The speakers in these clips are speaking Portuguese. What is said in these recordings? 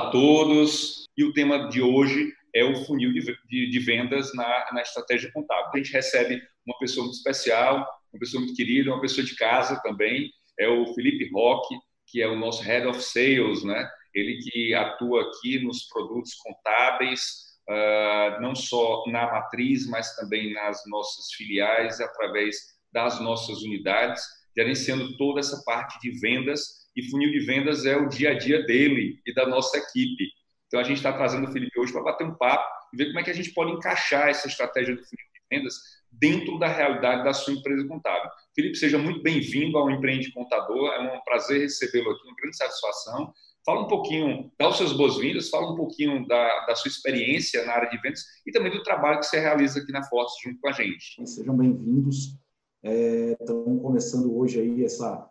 A todos. E o tema de hoje é o funil de, de, de vendas na, na estratégia contábil. A gente recebe uma pessoa muito especial, uma pessoa muito querida, uma pessoa de casa também. É o Felipe Roque, que é o nosso Head of Sales, né? Ele que atua aqui nos produtos contábeis, uh, não só na matriz, mas também nas nossas filiais, através das nossas unidades, gerenciando toda essa parte de vendas. E funil de vendas é o dia a dia dele e da nossa equipe. Então, a gente está trazendo o Felipe hoje para bater um papo e ver como é que a gente pode encaixar essa estratégia do funil de vendas dentro da realidade da sua empresa contábil. Felipe, seja muito bem-vindo ao Empreende Contador. É um prazer recebê-lo aqui, uma grande satisfação. Fala um pouquinho, dá os seus boas-vindas, fala um pouquinho da, da, sua experiência na área de vendas e também do trabalho que você realiza aqui na Forte junto com a gente. Sejam bem-vindos. É, estamos começando hoje aí essa,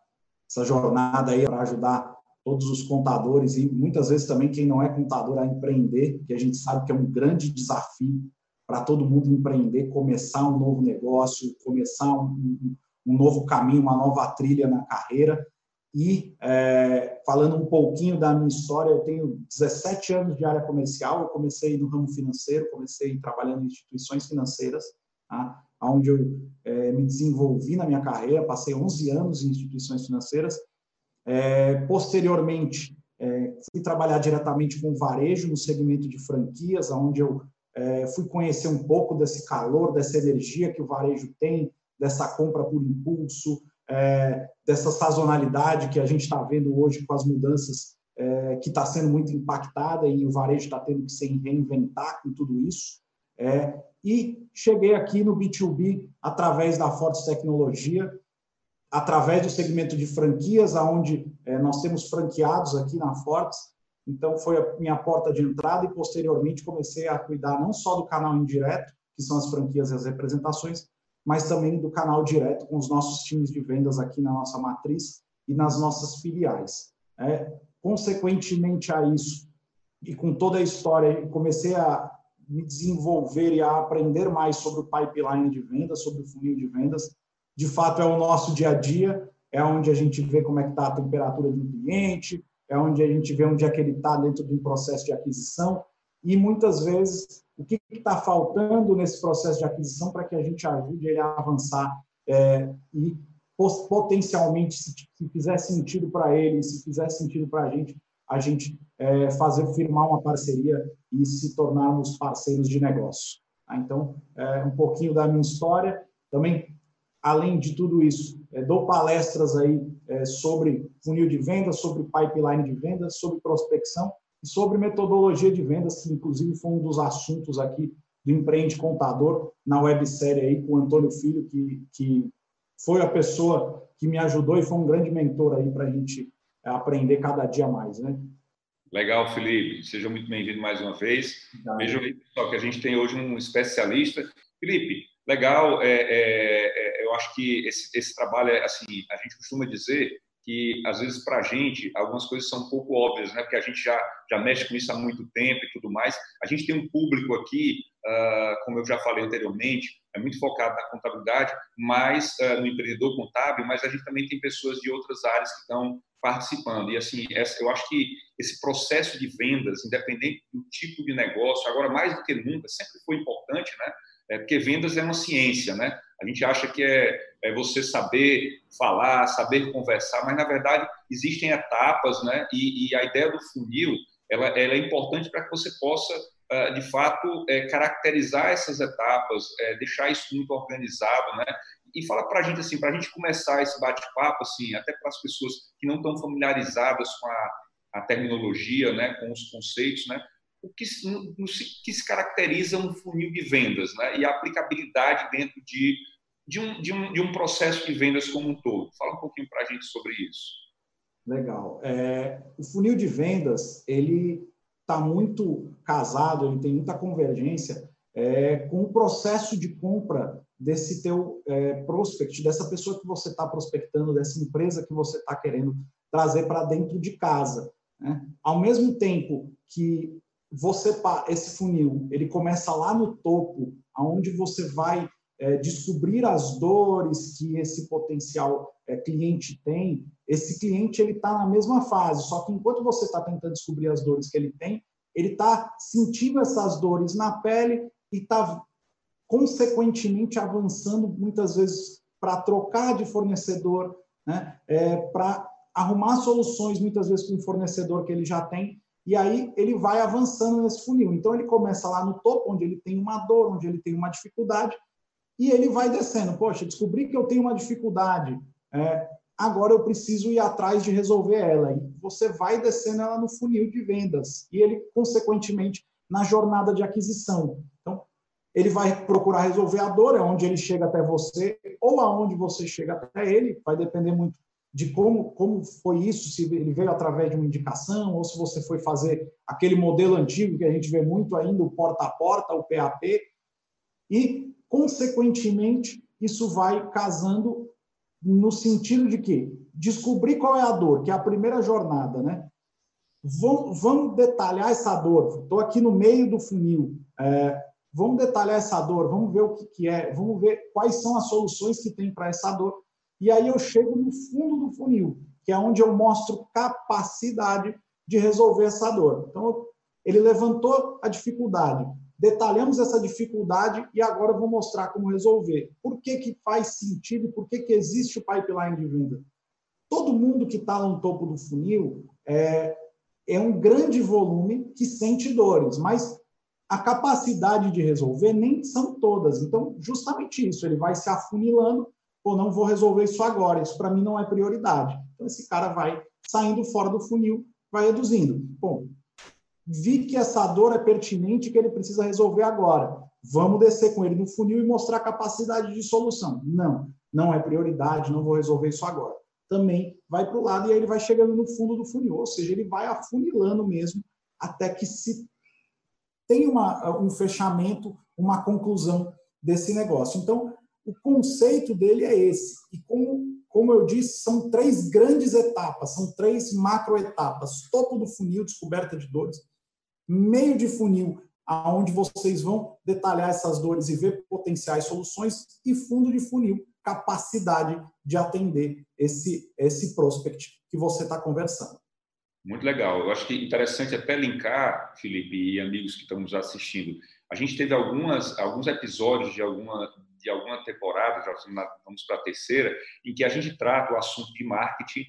essa jornada aí para ajudar todos os contadores e muitas vezes também quem não é contador a empreender, que a gente sabe que é um grande desafio para todo mundo empreender, começar um novo negócio, começar um, um novo caminho, uma nova trilha na carreira. E é, falando um pouquinho da minha história, eu tenho 17 anos de área comercial. Eu comecei no ramo financeiro, comecei trabalhando em instituições financeiras, tá? Onde eu é, me desenvolvi na minha carreira. Passei 11 anos em instituições financeiras. É, posteriormente, é, fui trabalhar diretamente com varejo no segmento de franquias, onde eu é, fui conhecer um pouco desse calor, dessa energia que o varejo tem, dessa compra por impulso, é, dessa sazonalidade que a gente está vendo hoje com as mudanças é, que está sendo muito impactada e o varejo está tendo que se reinventar com tudo isso. É, e cheguei aqui no B2B através da Fortes Tecnologia, através do segmento de franquias, aonde é, nós temos franqueados aqui na Fortes. Então, foi a minha porta de entrada e, posteriormente, comecei a cuidar não só do canal indireto, que são as franquias e as representações, mas também do canal direto com os nossos times de vendas aqui na nossa matriz e nas nossas filiais. É, consequentemente a isso, e com toda a história, comecei a me desenvolver e a aprender mais sobre o pipeline de vendas, sobre o funil de vendas. De fato, é o nosso dia a dia, é onde a gente vê como é que está a temperatura do cliente, é onde a gente vê onde é que ele está dentro de um processo de aquisição e muitas vezes o que está faltando nesse processo de aquisição para que a gente ajude ele a avançar é, e potencialmente, se, se fizer sentido para ele, se fizer sentido para a gente, a gente é, fazer firmar uma parceria e se tornarmos parceiros de negócio. Tá? Então, é, um pouquinho da minha história. Também, além de tudo isso, é, dou palestras aí é, sobre funil de vendas, sobre pipeline de vendas, sobre prospecção e sobre metodologia de vendas, que inclusive foi um dos assuntos aqui do Empreende Contador, na websérie aí com o Antônio Filho, que, que foi a pessoa que me ajudou e foi um grande mentor aí para a gente aprender cada dia mais, né? Legal, Felipe. Seja muito bem-vindo mais uma vez. Veja aí, pessoal, que a gente tem hoje um especialista. Felipe, legal. É, é, é, eu acho que esse, esse trabalho, é assim, a gente costuma dizer que às vezes para a gente algumas coisas são um pouco óbvias, né? Porque a gente já já mexe com isso há muito tempo e tudo mais. A gente tem um público aqui, uh, como eu já falei anteriormente, é muito focado na contabilidade, mas uh, no empreendedor contábil, mas a gente também tem pessoas de outras áreas que estão participando. E assim, eu acho que esse processo de vendas, independente do tipo de negócio, agora mais do que nunca, sempre foi importante, né? É, porque vendas é uma ciência, né? A gente acha que é, é, você saber falar, saber conversar, mas na verdade existem etapas, né? E, e a ideia do funil ela, ela é importante para que você possa, uh, de fato, é, caracterizar essas etapas, é, deixar isso muito organizado, né? E fala para a gente assim, para a gente começar esse bate-papo, assim, até para as pessoas que não estão familiarizadas com a, a terminologia, né? Com os conceitos, né? o que, no, que se caracteriza um funil de vendas né? e a aplicabilidade dentro de, de, um, de, um, de um processo de vendas como um todo. Fala um pouquinho para a gente sobre isso. Legal. É, o funil de vendas ele está muito casado, ele tem muita convergência é, com o processo de compra desse teu é, prospect, dessa pessoa que você está prospectando, dessa empresa que você está querendo trazer para dentro de casa. Né? Ao mesmo tempo que você esse funil ele começa lá no topo, aonde você vai é, descobrir as dores que esse potencial é, cliente tem, esse cliente ele está na mesma fase, só que enquanto você está tentando descobrir as dores que ele tem, ele está sentindo essas dores na pele e está consequentemente avançando muitas vezes para trocar de fornecedor, né? É, para arrumar soluções muitas vezes com o fornecedor que ele já tem e aí ele vai avançando nesse funil. Então ele começa lá no topo, onde ele tem uma dor, onde ele tem uma dificuldade, e ele vai descendo. Poxa, descobri que eu tenho uma dificuldade. É, agora eu preciso ir atrás de resolver ela. E você vai descendo ela no funil de vendas e ele, consequentemente, na jornada de aquisição. Então, ele vai procurar resolver a dor, é onde ele chega até você ou aonde você chega até ele, vai depender muito de como, como foi isso, se ele veio através de uma indicação ou se você foi fazer aquele modelo antigo que a gente vê muito ainda, o porta a porta, o PAP, e Consequentemente, isso vai casando no sentido de que descobrir qual é a dor, que é a primeira jornada, né? Vamos, detalhar essa dor. Estou aqui no meio do funil. É, vamos detalhar essa dor, vamos ver o que, que é, vamos ver quais são as soluções que tem para essa dor. E aí eu chego no fundo do funil, que é onde eu mostro capacidade de resolver essa dor. Então, ele levantou a dificuldade detalhamos essa dificuldade e agora vou mostrar como resolver. Por que, que faz sentido, por que, que existe o pipeline de venda? Todo mundo que está no topo do funil é, é um grande volume que sente dores, mas a capacidade de resolver nem são todas. Então, justamente isso, ele vai se afunilando, ou não vou resolver isso agora, isso para mim não é prioridade. Então, esse cara vai saindo fora do funil, vai reduzindo. Bom, vi que essa dor é pertinente que ele precisa resolver agora. Vamos descer com ele no funil e mostrar a capacidade de solução. Não, não é prioridade, não vou resolver isso agora. Também vai para o lado e aí ele vai chegando no fundo do funil, ou seja, ele vai afunilando mesmo até que se tenha uma, um fechamento, uma conclusão desse negócio. Então, o conceito dele é esse. E como, como eu disse, são três grandes etapas, são três macroetapas. Topo do funil, descoberta de dores meio de funil, aonde vocês vão detalhar essas dores e ver potenciais soluções, e fundo de funil, capacidade de atender esse, esse prospect que você está conversando. Muito legal. Eu acho que interessante até linkar, Felipe e amigos que estão nos assistindo. A gente teve algumas, alguns episódios de alguma, de alguma temporada, já vamos para a terceira, em que a gente trata o assunto de marketing,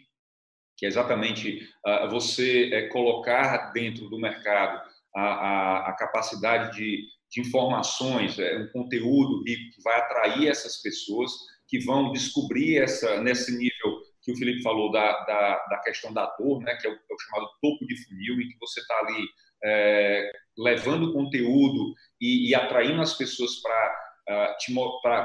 que é exatamente uh, você uh, colocar dentro do mercado a, a, a capacidade de, de informações, é, um conteúdo rico que vai atrair essas pessoas que vão descobrir essa nesse nível que o Felipe falou da, da, da questão da dor, né, que é o, é o, chamado topo de funil, em que você está ali é, levando conteúdo e, e, atraindo as pessoas para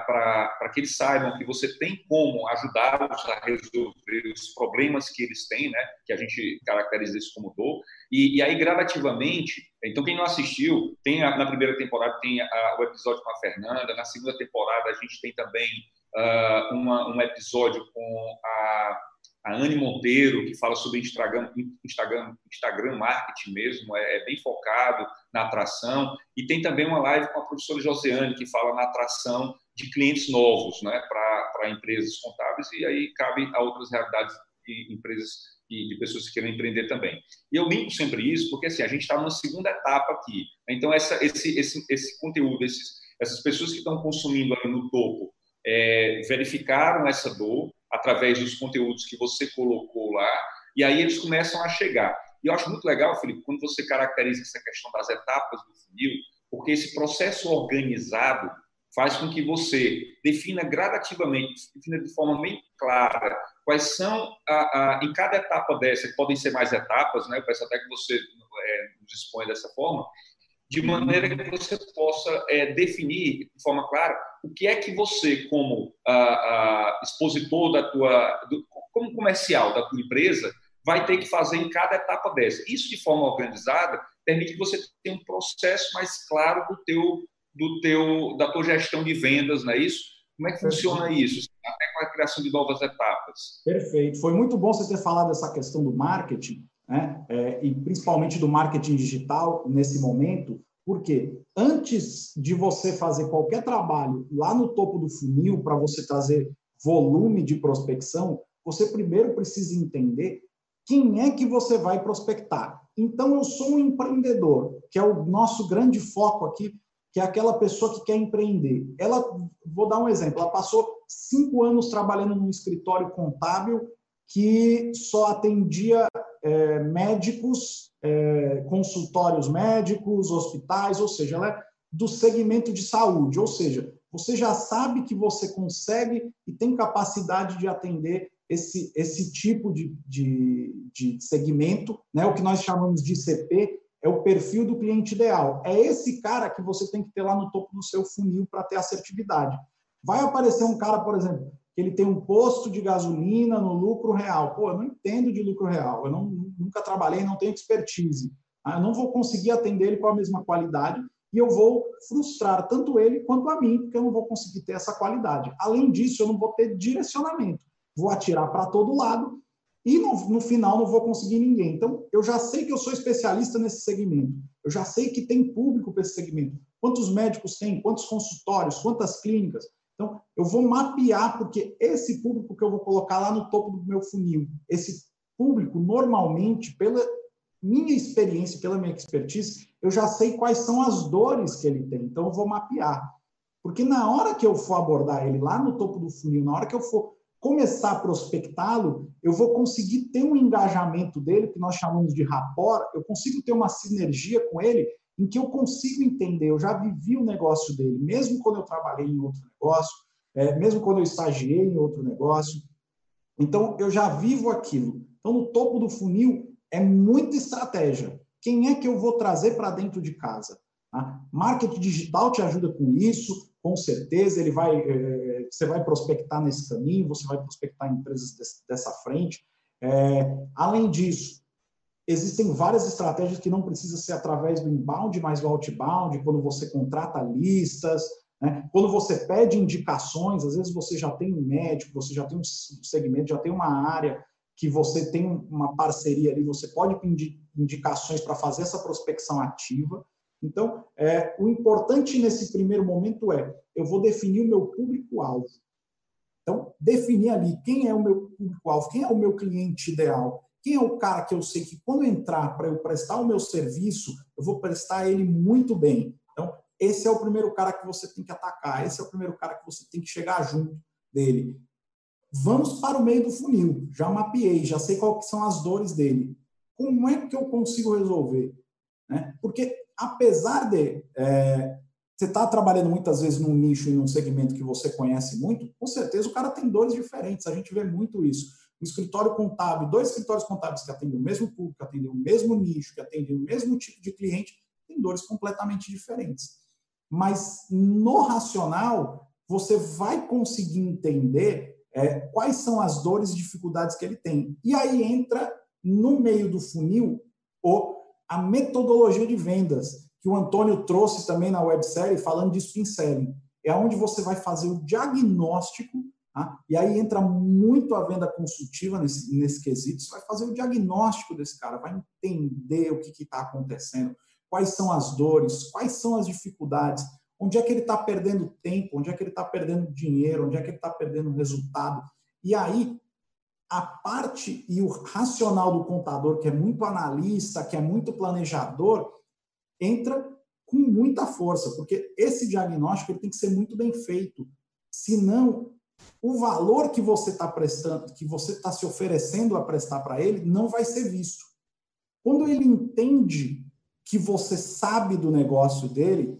para que eles saibam que você tem como ajudá-los a resolver os problemas que eles têm, né? que a gente caracteriza isso como dor, e, e aí gradativamente, então quem não assistiu, tem a, na primeira temporada tem a, o episódio com a Fernanda, na segunda temporada a gente tem também uh, uma, um episódio com a a Anne Monteiro, que fala sobre Instagram, Instagram, Instagram marketing mesmo, é, é, bem focado na atração. E tem também uma live com a professora Josiane, que fala na atração de clientes novos né, para empresas contábeis, e aí cabe a outras realidades de empresas e de pessoas que querem empreender também. E eu linko sempre isso, porque assim, a gente está numa segunda etapa aqui. Então, essa, esse, esse, esse conteúdo, esses, essas pessoas que estão consumindo ali no topo, é, verificaram essa dor, através dos conteúdos que você colocou lá, e aí eles começam a chegar. E eu acho muito legal, Felipe, quando você caracteriza essa questão das etapas do funil, porque esse processo organizado faz com que você defina gradativamente, defina de forma bem clara quais são, a, a, em cada etapa dessa, que podem ser mais etapas, né? eu peço até que você é, nos exponha dessa forma, de maneira que você possa é, definir de forma clara o que é que você, como expositor da tua, do, como comercial da tua empresa, vai ter que fazer em cada etapa dessa. Isso de forma organizada permite que você tenha um processo mais claro do teu, do teu, da tua gestão de vendas, não é isso? Como é que funciona isso? Até com a criação de novas etapas. Perfeito. Foi muito bom você ter falado dessa questão do marketing, né? É, e principalmente do marketing digital nesse momento, Porque antes de você fazer qualquer trabalho lá no topo do funil para você trazer volume de prospecção, você primeiro precisa entender quem é que você vai prospectar. Então, eu sou um empreendedor, que é o nosso grande foco aqui, que é aquela pessoa que quer empreender. Ela, vou dar um exemplo, ela passou cinco anos trabalhando num escritório contábil que só atendia é, médicos, é, consultórios médicos, hospitais, ou seja, ela é do segmento de saúde, ou seja, você já sabe que você consegue e tem capacidade de atender esse, esse tipo de, de, de segmento, né? o que nós chamamos de CP, é o perfil do cliente ideal. É esse cara que você tem que ter lá no topo do seu funil para ter assertividade. Vai aparecer um cara, por exemplo, que ele tem um posto de gasolina no lucro real. Pô, eu não entendo de lucro real, eu não, nunca trabalhei, não tenho expertise. Ah, eu não vou conseguir atender ele com a mesma qualidade e eu vou frustrar tanto ele quanto a mim, porque eu não vou conseguir ter essa qualidade. Além disso, eu não vou ter direcionamento vou atirar para todo lado e no, no, final não vou conseguir ninguém. Então, eu já sei que eu sou especialista nesse segmento, eu já sei que tem público para esse segmento. Quantos médicos tem, quantos consultórios, quantas clínicas. Então, eu vou mapear, porque esse público que eu vou colocar lá no topo do meu funil, esse público, normalmente, pela minha experiência, pela minha expertise, eu já sei quais são as dores que ele tem. Então, eu vou mapear. Porque na hora que eu for abordar ele lá no topo do funil, na hora que eu for começar a prospectá-lo, eu vou conseguir ter um engajamento dele, que nós chamamos de rapport, eu consigo ter uma sinergia com ele, em que eu consigo entender, eu já vivi o negócio dele, mesmo quando eu trabalhei em outro negócio, é, mesmo quando eu estagiei em outro negócio. Então, eu já vivo aquilo. Então, no topo do funil, é muita estratégia. Quem é que eu vou trazer para dentro de casa? Tá? Marketing digital te ajuda com isso, com certeza ele vai, é, você vai prospectar nesse caminho, você vai prospectar empresas dessa frente. É, além disso, existem várias estratégias que não precisa ser através do inbound, mas do outbound, quando você contrata listas, né? quando você pede indicações, às vezes você já tem um médico, você já tem um segmento, já tem uma área que você tem uma parceria ali, você pode pedir indicações para fazer essa prospecção ativa. Então, é, o importante nesse primeiro momento é eu vou definir o meu público-alvo. Então, definir ali quem é o meu público-alvo, quem é o meu cliente ideal, quem é o cara que eu sei que quando entrar para eu prestar o meu serviço, eu vou prestar ele muito bem. Então, esse é o primeiro cara que você tem que atacar, esse é o primeiro cara que você tem que chegar junto dele. Vamos para o meio do funil. Já mapeei, já sei quais são as dores dele. Como é que eu consigo resolver? Né? Porque apesar de é, você estar tá trabalhando muitas vezes num nicho e num segmento que você conhece muito, com certeza o cara tem dores diferentes. A gente vê muito isso. Um escritório contábil, dois escritórios contábeis que atendem o mesmo público, que atendem o mesmo nicho, que atendem o mesmo tipo de cliente, têm dores completamente diferentes. Mas no racional, você vai conseguir entender é, quais são as dores e dificuldades que ele tem. E aí entra no meio do funil o a metodologia de vendas, que o Antônio trouxe também na websérie, falando de spin selling. É onde você vai fazer o diagnóstico, tá? e aí entra muito a venda consultiva nesse, nesse quesito. Você vai fazer o diagnóstico desse cara, vai entender o que está acontecendo, quais são as dores, quais são as dificuldades, onde é que ele está perdendo tempo, onde é que ele está perdendo dinheiro, onde é que ele está perdendo resultado. E aí a parte e o racional do contador, que é muito analista, que é muito planejador, entra com muita força, porque esse diagnóstico ele tem que ser muito bem feito. Senão, o valor que você está prestando, que você está se oferecendo a prestar para ele, não vai ser visto. Quando ele entende que você sabe do negócio dele,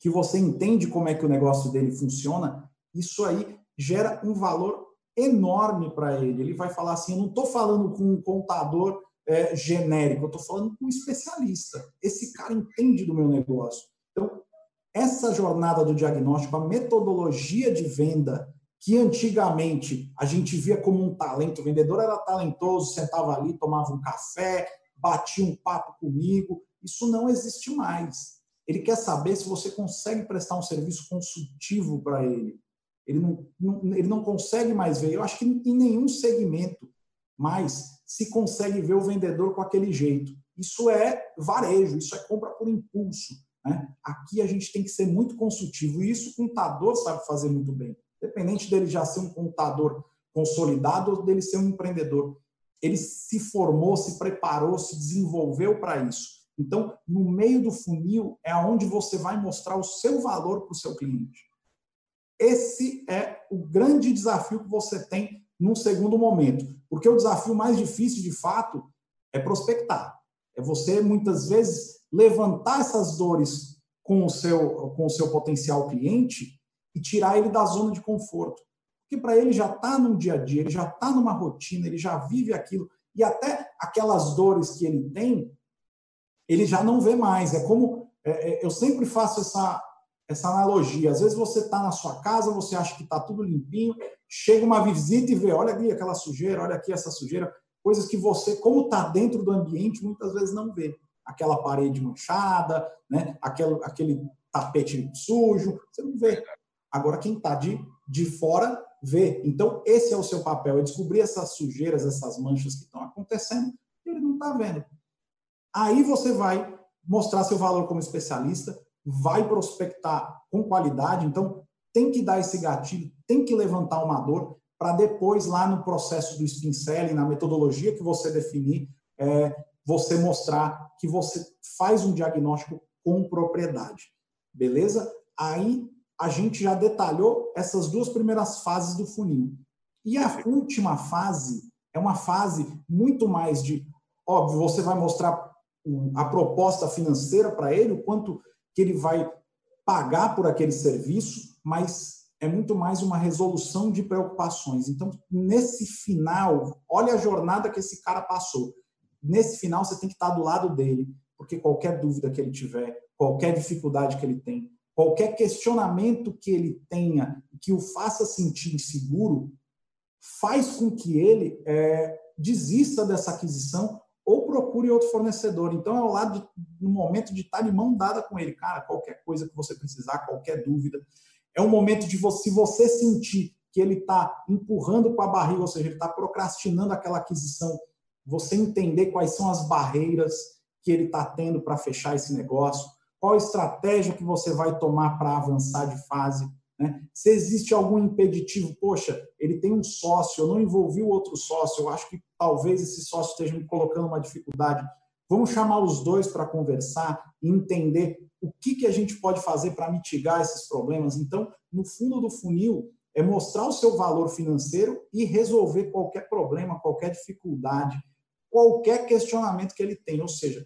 que você entende como é que o negócio dele funciona, isso aí gera um valor enorme para ele. Ele vai falar assim: eu não estou falando com um contador é, genérico, eu estou falando com um especialista. Esse cara entende do meu negócio. Então, essa jornada do diagnóstico, a metodologia de venda, que antigamente a gente via como um talento, o vendedor era talentoso, sentava ali, tomava um café, batia um papo comigo, isso não existe mais. Ele quer saber se você consegue prestar um serviço consultivo para ele. Ele não, não, ele não consegue mais ver. Eu acho que em nenhum segmento mais se consegue ver o vendedor com aquele jeito. Isso é varejo, isso é compra por impulso. Né? Aqui a gente tem que ser muito consultivo, e isso o contador sabe fazer muito bem. Independente dele já ser um contador consolidado ou dele ser um empreendedor. Ele se formou, se preparou, se desenvolveu para isso. Então, no meio do funil é onde você vai mostrar o seu valor para o seu cliente. Esse é o grande desafio que você tem num segundo momento. Porque o desafio mais difícil, de fato, é prospectar. É você, muitas vezes, levantar essas dores com o seu, com o seu potencial cliente e tirar ele da zona de conforto. Porque para ele já está no dia a dia, ele já está numa rotina, ele já vive aquilo. E até aquelas dores que ele tem, ele já não vê mais. É como. É, é eu sempre faço essa, essa analogia. Às vezes você está na sua casa, você acha que está tudo limpinho, chega uma visita e vê, olha aqui aquela sujeira, olha aqui essa sujeira, coisas que você, como está dentro do ambiente, muitas vezes não vê. Aquela parede manchada, né? aquele, aquele tapete sujo, você não vê. Agora, quem está de, de fora vê. Então, esse é o seu papel, é descobrir essas sujeiras, essas manchas que estão acontecendo, ele não está vendo. Aí você vai mostrar seu valor como especialista, vai prospectar com qualidade, então tem que dar esse gatilho, tem que levantar uma dor para depois, lá no processo do spin selling, na metodologia que você definir, é, você mostrar que você faz um diagnóstico com propriedade. Beleza? Aí a gente já detalhou essas duas primeiras fases do funil. E a última fase é uma fase muito mais de, óbvio, você vai mostrar a proposta financeira para ele, o quanto que ele vai pagar por aquele serviço, mas é muito mais uma resolução de preocupações. Então, nesse final, olha a jornada que esse cara passou. Nesse final, você tem que estar do lado dele, porque qualquer dúvida que ele tiver, qualquer dificuldade que ele tem, qualquer questionamento que ele tenha que o faça sentir inseguro, faz com que ele é, desista dessa aquisição ou procure outro fornecedor. Então, é o lado de, no momento de estar de mão dada com ele. Cara, qualquer coisa que você precisar, qualquer dúvida. É um momento de você, se você sentir que ele está empurrando com a barriga, ou seja, ele está procrastinando aquela aquisição, você entender quais são as barreiras que ele está tendo para fechar esse negócio, qual estratégia que você vai tomar para avançar de fase, né? Se existe algum impeditivo, poxa, ele tem um sócio, eu não envolvi o outro sócio, eu acho que talvez esse sócio esteja me colocando uma dificuldade. Vamos chamar os dois para conversar e entender o que, que a gente pode fazer para mitigar esses problemas. Então, no fundo do funil, é mostrar o seu valor financeiro e resolver qualquer problema, qualquer dificuldade, qualquer questionamento que ele tem. Ou seja,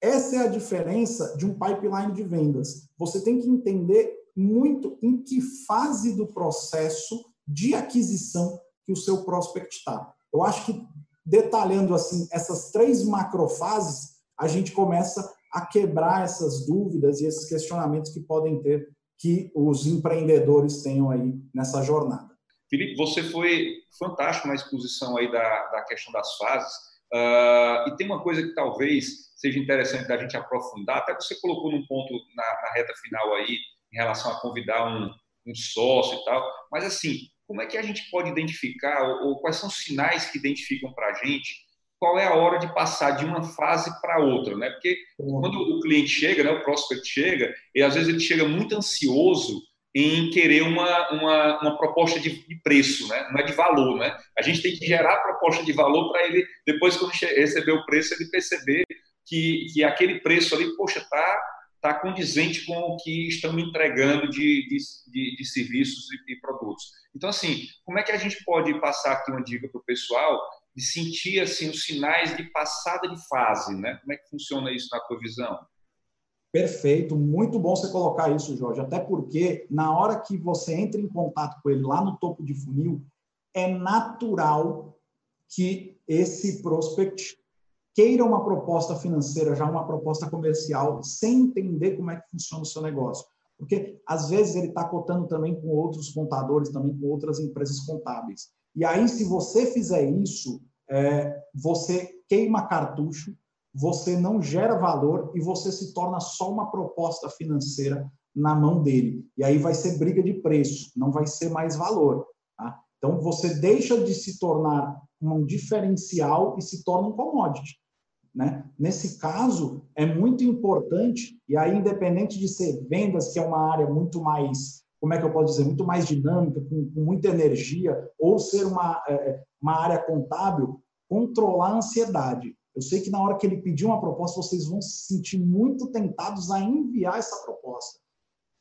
essa é a diferença de um pipeline de vendas. Você tem que entender muito em que fase do processo de aquisição que o seu prospect está. Eu acho que detalhando assim essas três macrofases, a gente começa a quebrar essas dúvidas e esses questionamentos que podem ter que os empreendedores tenham aí nessa jornada. Felipe, você foi fantástico na exposição aí da, da questão das fases. Uh, e tem uma coisa que talvez seja interessante da gente aprofundar, até você colocou num ponto na, na reta final aí, em relação a convidar um, um sócio e tal. Mas, assim, como é que a gente pode identificar, ou, ou quais são os sinais que identificam para a gente qual é a hora de passar de uma fase para outra, né? Porque quando o cliente chega, né, o prospect chega, e às vezes ele chega muito ansioso em querer uma, uma, uma proposta de, de, preço, né? Não é de valor, né? A gente tem que gerar proposta de valor para ele, depois quando receber o preço, ele perceber que, que aquele preço ali, poxa, tá está condizente com o que estão entregando de, de, de, de serviços e, e, produtos. Então, assim, como é que a gente pode passar aqui uma dica para o pessoal de sentir assim os sinais de passada de fase, né? Como é que funciona isso na tua visão? Perfeito, muito bom você colocar isso, Jorge. Até porque na hora que você entra em contato com ele lá no topo de funil, é natural que esse prospect queira uma proposta financeira, já uma proposta comercial, sem entender como é que funciona o seu negócio. Porque, às vezes, ele está cotando também com outros contadores, também com outras empresas contábeis. E aí, se você fizer isso, é, você queima cartucho, você não gera valor e você se torna só uma proposta financeira na mão dele. E aí vai ser briga de preço, não vai ser mais valor. Tá? Então, você deixa de se tornar um diferencial e se torna um commodity. Né? Nesse caso, é muito importante, e aí, independente de ser vendas, que é uma área muito mais, como é que eu posso dizer, muito mais dinâmica, com, com muita energia, ou ser uma, é, é uma área contábil, controlar a ansiedade. Eu sei que na hora que ele pedir uma proposta, vocês vão se sentir muito tentados a enviar essa proposta.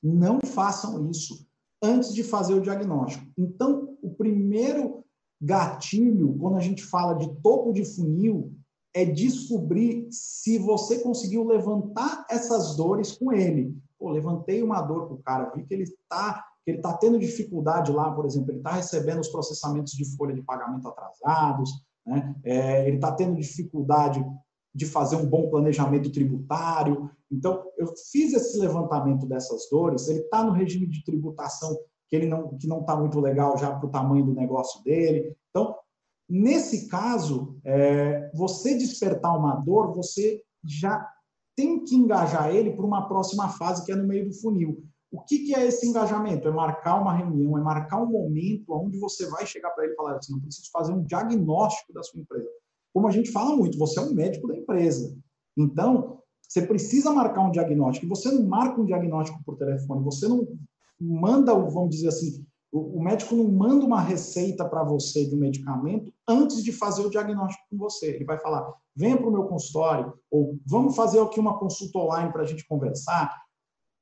Não façam isso antes de fazer o diagnóstico. Então, o primeiro gatilho, quando a gente fala de topo de funil, é descobrir se você conseguiu levantar essas dores com ele. Pô, levantei uma dor para o cara, vi que ele está que ele está tendo dificuldade lá, por exemplo, ele está recebendo os processamentos de folha de pagamento atrasados, né? É, ele está tendo dificuldade de fazer um bom planejamento tributário. Então, eu fiz esse levantamento dessas dores. Ele está no regime de tributação que ele não que não está muito legal já para o tamanho do negócio dele. Então, nesse caso, é, você despertar uma dor, você já tem que engajar ele para uma próxima fase que é no meio do funil. O que, que, é esse engajamento? É marcar uma reunião, é marcar um momento onde você vai chegar para ele e falar assim, não preciso fazer um diagnóstico da sua empresa. Como a gente fala muito, você é um médico da empresa. Então, você precisa marcar um diagnóstico. E você não marca um diagnóstico por telefone, você não manda, vamos dizer assim, o, médico não manda uma receita para você de um medicamento antes de fazer o diagnóstico com você. Ele vai falar, venha para o meu consultório, ou vamos fazer aqui uma consulta online para a gente conversar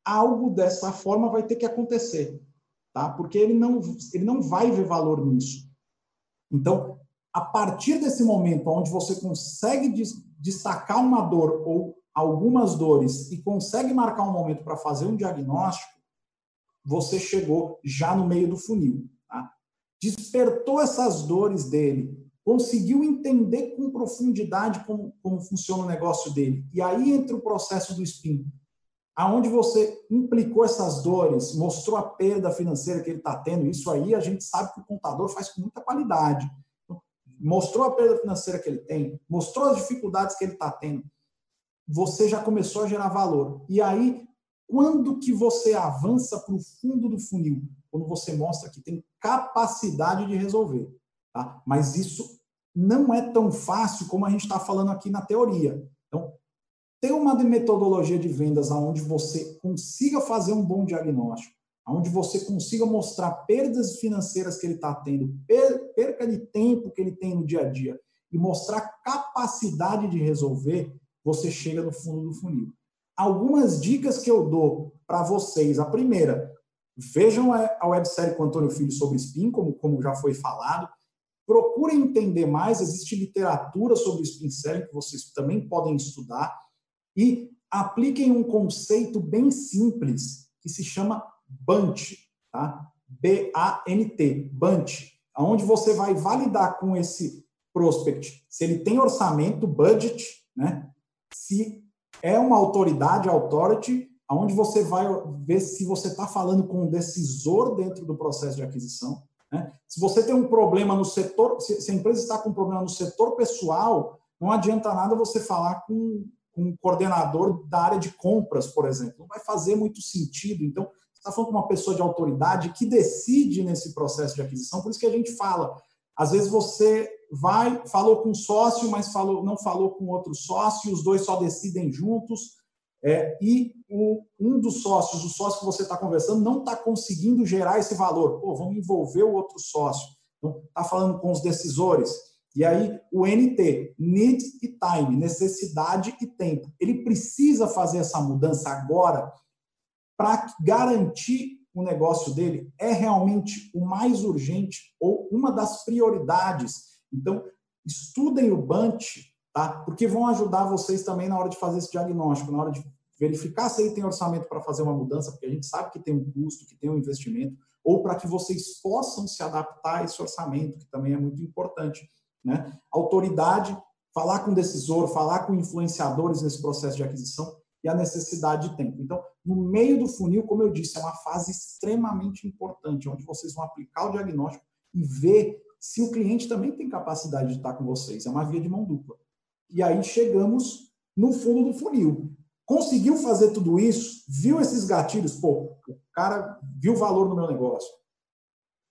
algo dessa forma vai ter que acontecer, tá? Porque ele não, ele não vai ver valor nisso. Então, a partir desse momento onde você consegue destacar uma dor ou algumas dores e consegue marcar um momento para fazer um diagnóstico, você chegou já no meio do funil. Tá? Despertou essas dores dele, conseguiu entender com profundidade como, como funciona o negócio dele. E aí entra o processo do spin aonde você implicou essas dores, mostrou a perda financeira que ele está tendo, isso aí a gente sabe que o contador faz com muita qualidade. Mostrou a perda financeira que ele tem, mostrou as dificuldades que ele está tendo, você já começou a gerar valor. E aí, quando que você avança para o fundo do funil? Quando você mostra que tem capacidade de resolver. Tá? Mas isso não é tão fácil como a gente está falando aqui na teoria. Então, ter uma metodologia de vendas onde você consiga fazer um bom diagnóstico, onde você consiga mostrar perdas financeiras que ele está tendo, perca de tempo que ele tem no dia a dia, e mostrar capacidade de resolver, você chega no fundo do funil. Algumas dicas que eu dou para vocês. A primeira, vejam a websérie com Antônio Filho sobre spin, como, como já foi falado. Procurem entender mais, existe literatura sobre spin selling que vocês também podem estudar e apliquem um conceito bem simples que se chama BANT, tá? B-A-N-T, BANT, onde você vai validar com esse prospect se ele tem orçamento, budget, né? Se é uma autoridade, authority, onde você vai ver se você está falando com um decisor dentro do processo de aquisição. Né? Se você tem um problema no setor, se a empresa está com um problema no setor pessoal, não adianta nada você falar com um coordenador da área de compras, por exemplo. Não vai fazer muito sentido. Então, você está falando com uma pessoa de autoridade que decide nesse processo de aquisição, por isso que a gente fala. Às vezes você vai, falou com sócio, mas falou, não falou com outro sócio, os dois só decidem juntos, é, e o, um dos sócios, o sócio que você está conversando, não está conseguindo gerar esse valor. Pô, vamos envolver o outro sócio. Então, está falando com os decisores e aí, o NT, need e time, necessidade e tempo. Ele precisa fazer essa mudança agora para garantir o negócio dele é realmente o mais urgente ou uma das prioridades. Então, estudem o BANT, tá? porque vão ajudar vocês também na hora de fazer esse diagnóstico, na hora de verificar se ele tem orçamento para fazer uma mudança, porque a gente sabe que tem um custo, que tem um investimento, ou para que vocês possam se adaptar a esse orçamento, que também é muito importante. Né? Autoridade, falar com decisor, falar com influenciadores nesse processo de aquisição e a necessidade de tempo. Então, no meio do funil, como eu disse, é uma fase extremamente importante, onde vocês vão aplicar o diagnóstico e ver se o cliente também tem capacidade de estar com vocês. É uma via de mão dupla. E aí chegamos no fundo do funil. Conseguiu fazer tudo isso, viu esses gatilhos, pô, o cara viu o valor no meu negócio.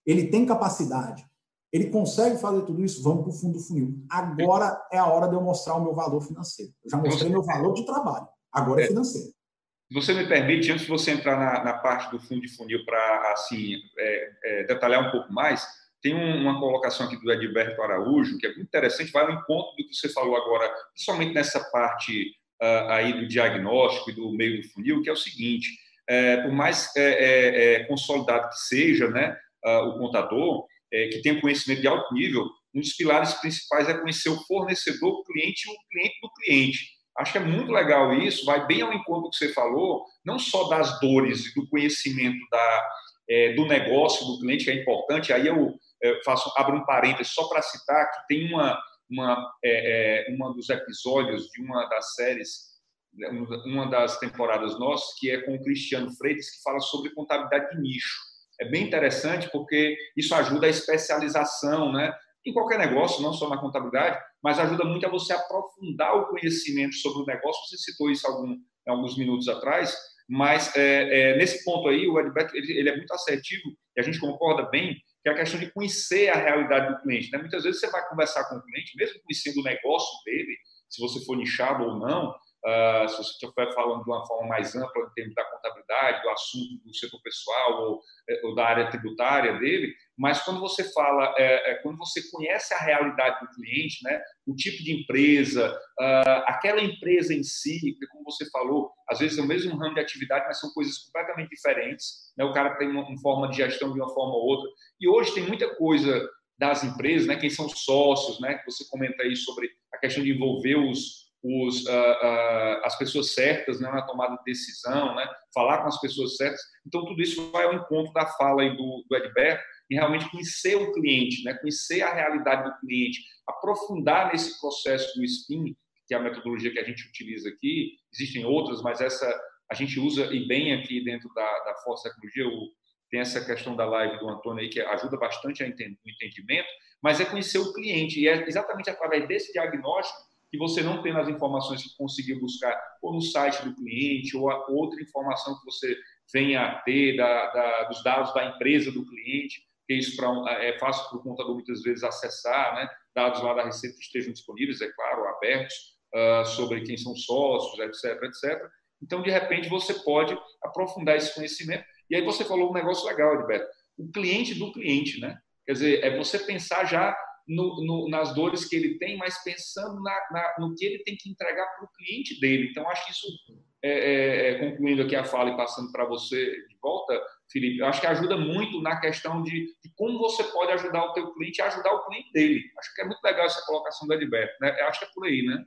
Ele tem capacidade, Ele consegue fazer tudo isso? Vamos para o fundo do funil. Agora é a hora de eu mostrar o meu valor financeiro. Eu já mostrei meu valor de trabalho, agora é, é financeiro. Se você me permite, antes de você entrar na, na parte do fundo de funil para assim, é, é, detalhar um pouco mais, tem uma colocação aqui do Edberto Araújo, que é muito interessante, vai ao encontro do que você falou agora, principalmente nessa parte uh, aí do diagnóstico e do meio do funil, que é o seguinte, é, por mais é, é, é consolidado que seja né, uh, o contador, é, que tem conhecimento de alto nível, um dos pilares principais é conhecer o fornecedor, o cliente e o cliente do cliente. Acho que é muito legal isso, vai bem ao encontro do que você falou, não só das dores e do conhecimento da, é, do negócio do cliente, que é importante, aí eu faço, abro um parênteses só para citar que tem uma, uma, é, é, uma dos episódios de uma das séries, uma das temporadas nossas, que é com o Cristiano Freitas, que fala sobre contabilidade de nicho. É bem interessante porque isso ajuda a especialização, né? Em qualquer negócio, não só na contabilidade, mas ajuda muito a você aprofundar o conhecimento sobre o negócio. Você citou isso algum, alguns minutos atrás, mas é, é, nesse ponto aí, o Edberto ele, ele, é muito assertivo e a gente concorda bem que é a questão de conhecer a realidade do cliente. Né? Muitas vezes você vai conversar com o cliente, mesmo conhecendo o negócio dele, se você for nichado ou não, uh, se você estiver falando de uma forma mais ampla em termos da contabilidade, do assunto do setor pessoal ou, eh, ou da área tributária dele, mas quando você fala, é, é, quando você conhece a realidade do cliente, né, o tipo de empresa, uh, aquela empresa em si, como você falou, às vezes é o mesmo ramo de atividade, mas são coisas completamente diferentes. Né? O cara tem uma, uma forma de gestão de uma forma ou outra. E hoje tem muita coisa das empresas, né, quem são sócios, né, que você comenta aí sobre a questão de envolver os, os, uh, uh, as pessoas certas né, na tomada de decisão, né, falar com as pessoas certas. Então, tudo isso vai ao encontro da fala do, do Edberto, em realmente conhecer o cliente, né, conhecer a realidade do cliente, aprofundar nesse processo do SPIN, que é a metodologia que a gente utiliza aqui. Existem outras, mas essa a gente usa e bem aqui dentro da, da Força Tecnologia. O, tem essa questão da live do Antônio aí que ajuda bastante a o entendimento, mas é conhecer o cliente e é exatamente através desse diagnóstico que você não tem as informações que conseguiu buscar ou no site do cliente ou outra informação que você venha a ter da, da, dos dados da empresa do cliente que isso pra, é fácil para o contador muitas vezes acessar, né? dados lá da Receita estejam disponíveis, é claro, abertos, uh, sobre quem são sócios, etc, etc. Então, de repente, você pode aprofundar esse conhecimento. E aí você falou um negócio legal, Edberto, o cliente do cliente, né? Quer dizer, é você pensar já no, no, nas dores que ele tem, mas pensando na, na, no que ele tem que entregar para o cliente dele. Então, acho que isso, é, é, é concluindo aqui a fala e passando para você de volta, Felipe, acho que ajuda muito na questão de, de, como você pode ajudar o teu cliente a ajudar o cliente dele. Acho que é muito legal essa colocação do Edberto, né? Acho que é por aí, né?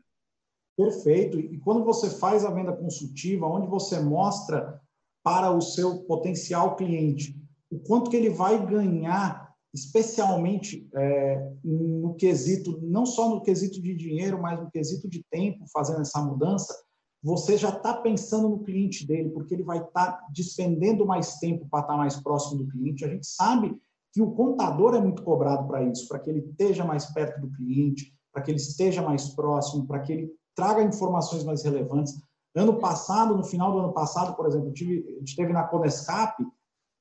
Perfeito. E quando você faz a venda consultiva, onde você mostra para o seu potencial cliente o quanto que ele vai ganhar, especialmente é, no quesito, não só no quesito de dinheiro, mas no quesito de tempo, fazendo essa mudança, você já está pensando no cliente dele, porque ele vai estar tá despendendo mais tempo para estar tá mais próximo do cliente. A gente sabe que o contador é muito cobrado para isso, para que ele esteja mais perto do cliente, para que ele esteja mais próximo, para que ele traga informações mais relevantes. Ano passado, no final do ano passado, por exemplo, tive, a gente esteve na Conescap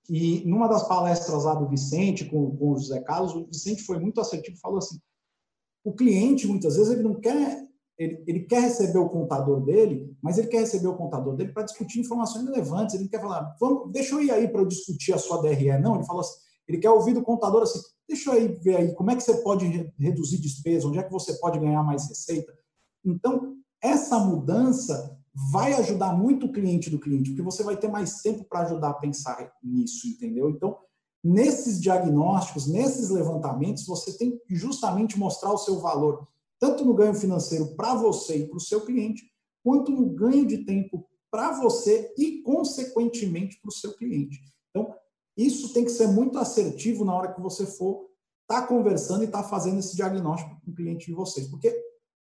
e numa das palestras lá do Vicente com, com o José Carlos, o Vicente foi muito assertivo e falou assim, o cliente, muitas vezes, ele não quer ele, ele quer receber o contador dele, mas ele quer receber o contador dele para discutir informações relevantes. Ele não quer falar, vamos, deixa eu ir aí para eu discutir a sua DRE. Não, ele fala assim, ele quer ouvir do contador assim, deixa eu aí ver aí como é que você pode reduzir despesa, onde é que você pode ganhar mais receita. Então, essa mudança vai ajudar muito o cliente do cliente, porque você vai ter mais tempo para ajudar a pensar nisso, entendeu? Então, nesses diagnósticos, nesses levantamentos, você tem que justamente mostrar o seu valor tanto no ganho financeiro para você e para o seu cliente, quanto no ganho de tempo para você e, consequentemente, para o seu cliente. Então, isso tem que ser muito assertivo na hora que você for estar tá conversando e estar tá fazendo esse diagnóstico com o cliente de vocês. Porque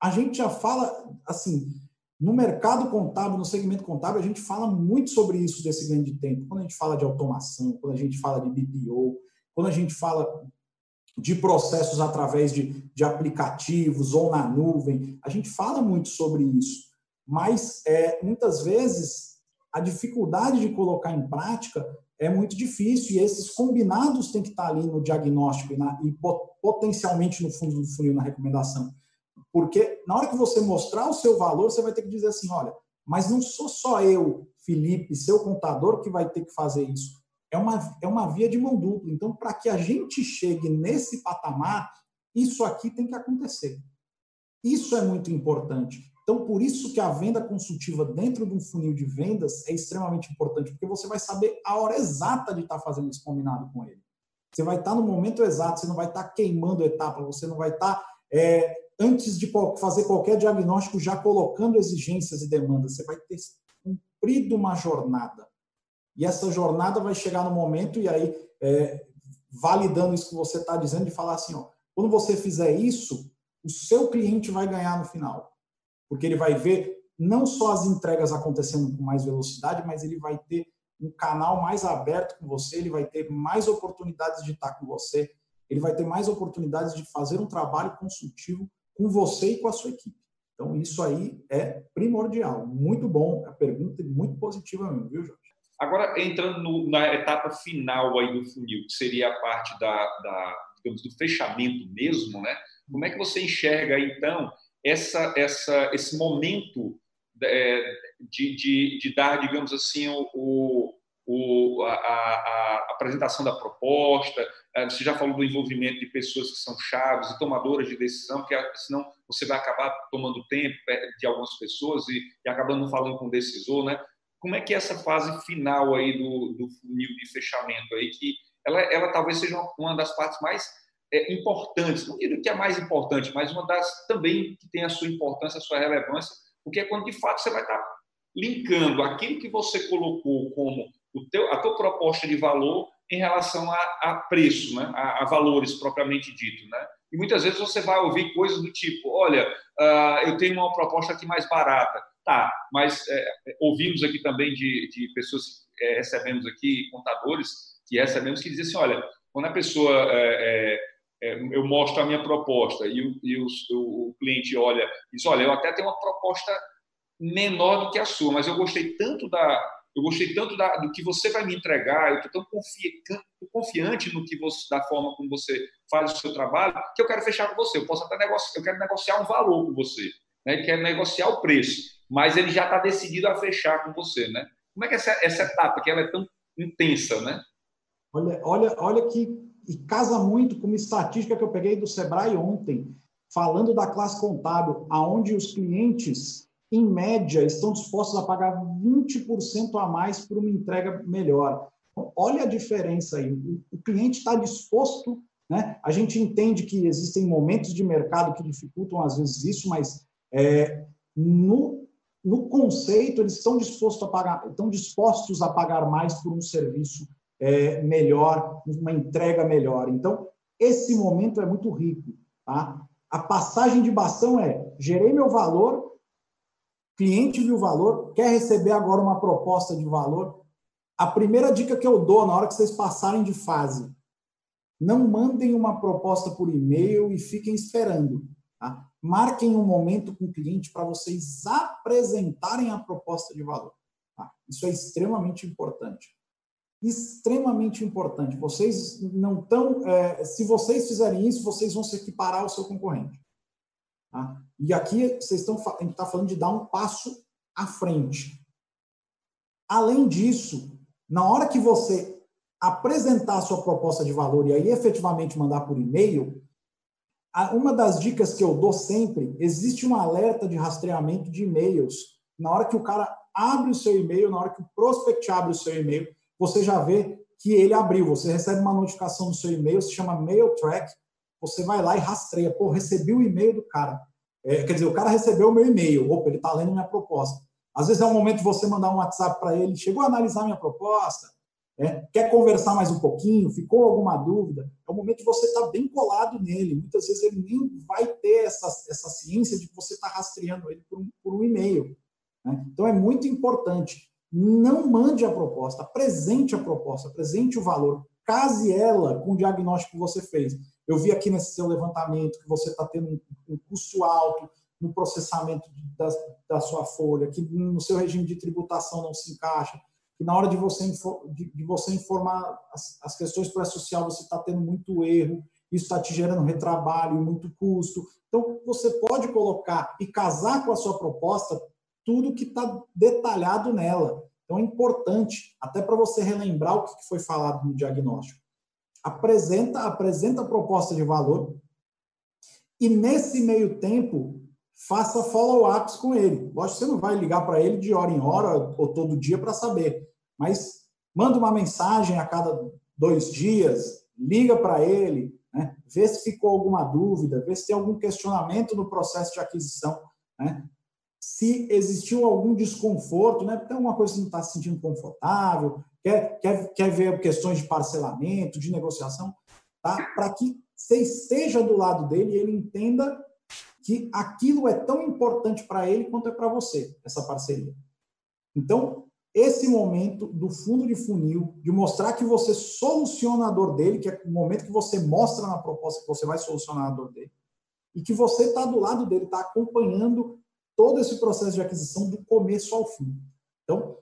a gente já fala, assim, no mercado contábil, no segmento contábil, a gente fala muito sobre isso desse ganho de tempo. Quando a gente fala de automação, quando a gente fala de BPO, quando a gente fala de processos através de, de aplicativos ou na nuvem. A gente fala muito sobre isso, mas é, muitas vezes a dificuldade de colocar em prática é muito difícil e esses combinados têm que estar ali no diagnóstico e, na, e potencialmente no fundo do funil na recomendação. Porque na hora que você mostrar o seu valor, você vai ter que dizer assim, olha, mas não sou só eu, Felipe, seu contador, que vai ter que fazer isso. É uma, é uma via de mão dupla. Então, para que a gente chegue nesse patamar, isso aqui tem que acontecer. Isso é muito importante. Então, por isso que a venda consultiva dentro de um funil de vendas é extremamente importante, porque você vai saber a hora exata de estar fazendo esse combinado com ele. Você vai estar no momento exato, você não vai estar queimando etapa, você não vai estar, é, antes de fazer qualquer diagnóstico, já colocando exigências e demandas. Você vai ter cumprido uma jornada. E essa jornada vai chegar no momento, e aí, é, validando isso que você está dizendo, de falar assim: ó, quando você fizer isso, o seu cliente vai ganhar no final porque ele vai ver não só as entregas acontecendo com mais velocidade, mas ele vai ter um canal mais aberto com você, ele vai ter mais oportunidades de estar com você, ele vai ter mais oportunidades de fazer um trabalho consultivo com você e com a sua equipe. Então, isso aí é primordial. Muito bom, a pergunta é muito positiva mesmo, viu, Jorge? Agora, entrando no, na etapa final aí do funil, que seria a parte da, da digamos, do fechamento mesmo, né? Como é que você enxerga, então, essa, essa, esse momento é, de, de, de, dar, digamos assim, o, o, a, a, apresentação da proposta. É, você já falou do envolvimento de pessoas que são chaves e tomadoras de decisão, porque senão você vai acabar tomando tempo é, de algumas pessoas e, e acabando falando com o decisor, né? Como é que é essa fase final aí do, do funil de fechamento aí, que ela, ela talvez seja uma das partes mais é, importantes, não digo que é mais importante, mas uma das também que tem a sua importância, a sua relevância, porque é quando de fato você vai estar linkando aquilo que você colocou como teu, a tua proposta de valor em relação a, a preço, né? A, a, valores propriamente dito. Né? E muitas vezes você vai ouvir coisas do tipo: olha, uh, eu tenho uma proposta aqui mais barata. Tá, mas é, ouvimos aqui também de, de pessoas que é, recebemos aqui, contadores, que recebemos, que dizem assim: olha, quando a pessoa é, é é, eu mostro a minha proposta e, o, o, o, cliente olha e diz, olha, eu até tenho uma proposta menor do que a sua, mas eu gostei tanto da eu gostei tanto da, do que você vai me entregar, eu estou tão confiante, confiante no que você, da forma como você faz o seu trabalho, que eu quero fechar com você. Eu posso até negociar, eu quero negociar um valor com você, né? Quero negociar o preço, mas ele já está decidido a fechar com você, né? Como é que é essa, essa etapa que ela é tão intensa, né? Olha, olha, olha que e casa muito com uma estatística que eu peguei do Sebrae ontem, falando da classe contábil, aonde os clientes, em média, estão dispostos a pagar 20% a mais por uma entrega melhor. Olha a diferença aí. O cliente está disposto, né? A gente entende que existem momentos de mercado que dificultam às vezes isso, mas é, no, no conceito eles estão dispostos a pagar, estão dispostos a pagar mais por um serviço é, melhor, uma entrega melhor. Então, esse momento é muito rico. Tá? A passagem de bastão é: gerei meu valor, cliente viu o valor, quer receber agora uma proposta de valor. A primeira dica que eu dou na hora que vocês passarem de fase, não mandem uma proposta por e-mail e fiquem esperando. Tá? Marquem um momento com o cliente para vocês apresentarem a proposta de valor. Tá? Isso é extremamente importante extremamente importante. Vocês não estão. É, se vocês fizerem isso, vocês vão se equiparar ao seu concorrente. Tá? E aqui vocês estão a gente está falando de dar um passo à frente. Além disso, na hora que você apresentar a sua proposta de valor e aí efetivamente mandar por e-mail, uma das dicas que eu dou sempre, existe um alerta de rastreamento de e-mails. Na hora que o cara abre o seu e-mail, na hora que o prospect abre o seu e-mail, você já vê que ele abriu. Você recebe uma notificação no seu e-mail, se chama Mail Track. Você vai lá e rastreia. Pô, recebi o e-mail do cara. É, quer dizer, o cara recebeu o meu e-mail. Opa, ele está lendo minha proposta. Às vezes é o momento de você mandar um WhatsApp para ele. Chegou a analisar minha proposta? É, quer conversar mais um pouquinho? Ficou alguma dúvida? É o momento de você estar tá bem colado nele. Muitas vezes ele nem vai ter essa, essa ciência de que você está rastreando ele por um, por um e-mail. Né? Então é muito importante não mande a proposta, apresente a proposta, apresente o valor, case ela com o diagnóstico que você fez. Eu vi aqui nesse seu levantamento que você está tendo um, custo alto no processamento da, da sua folha, que no seu regime de tributação não se encaixa. que na hora de você, de, de você informar as, as questões para social você está tendo muito erro, isso está te gerando retrabalho, muito custo. Então, você pode colocar e casar com a sua proposta tudo que está detalhado nela. Então, é importante, até para você relembrar o que foi falado no diagnóstico. Apresenta, apresenta a proposta de valor e, nesse meio tempo, faça follow-ups com ele. Lógico, você não vai ligar para ele de hora em hora ou todo dia para saber, mas manda uma mensagem a cada dois dias, liga para ele, né? vê se ficou alguma dúvida, vê se tem algum questionamento no processo de aquisição. Né? Se existiu algum desconforto, né? tem alguma coisa que não está se sentindo confortável, quer, quer, quer ver questões de parcelamento, de negociação, tá? para que você esteja do lado dele e ele entenda que aquilo é tão importante para ele quanto é para você, essa parceria. Então, esse momento do fundo de funil, de mostrar que você soluciona a dor dele, que é o momento que você mostra na proposta que você vai solucionar a dor dele, e que você está do lado dele, está acompanhando todo esse processo de aquisição do começo ao fim. Então,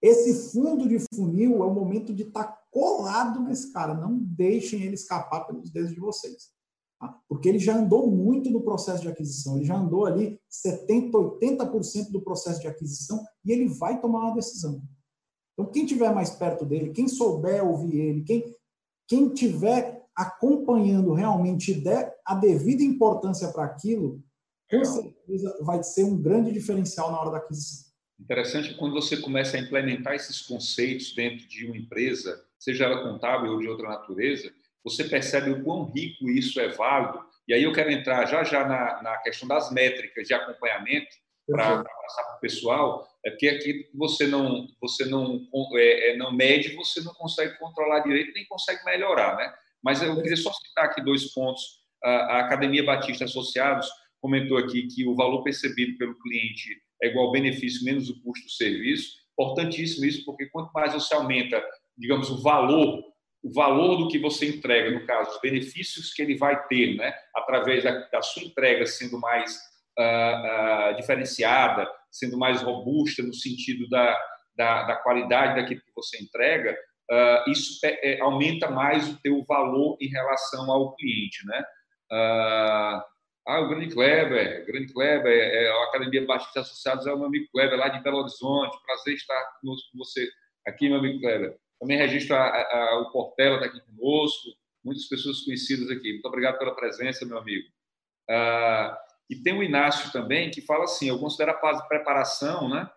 esse fundo de funil é o momento de estar tá colado nesse cara. Não deixem ele escapar pelos dedos de vocês. Tá? Porque ele já andou muito no processo de aquisição. Ele já andou ali 70%, 80% do processo de aquisição e ele vai tomar uma decisão. Então, quem tiver mais perto dele, quem souber ouvir ele, quem, quem tiver acompanhando realmente der a devida importância para aquilo, com certeza vai ser um grande diferencial na hora da aquisição. Interessante quando você começa a implementar esses conceitos dentro de uma empresa, seja ela contábil ou de outra natureza, você percebe o quão rico isso é válido. E aí eu quero entrar já já na, na questão das métricas de acompanhamento para passar para o pessoal, é porque aqui você não você não é, é, não mede, você não consegue controlar direito nem consegue melhorar, né? Mas eu queria só citar aqui dois pontos. A, a Academia Batista Associados comentou aqui que o valor percebido pelo cliente é igual ao benefício menos o custo do serviço. Importantíssimo isso, porque quanto mais você aumenta, digamos, o valor, o valor do que você entrega, no caso, os benefícios que ele vai ter, né, através da, da sua entrega sendo mais uh, uh, diferenciada, sendo mais robusta no sentido da, da, da qualidade daquilo que você entrega, uh, isso é, é, aumenta mais o teu valor em relação ao cliente, né? Ah, o grande Kleber, grande Kleber, é, a Academia Batista Associados é o meu amigo Kleber, lá de Belo Horizonte. Prazer estar conosco com você aqui, meu amigo Kleber. Também registro a, a, o Portela está aqui conosco, muitas pessoas conhecidas aqui. Muito obrigado pela presença, meu amigo. Ah, e tem o Inácio também, que fala assim: eu considero a fase de preparação, né?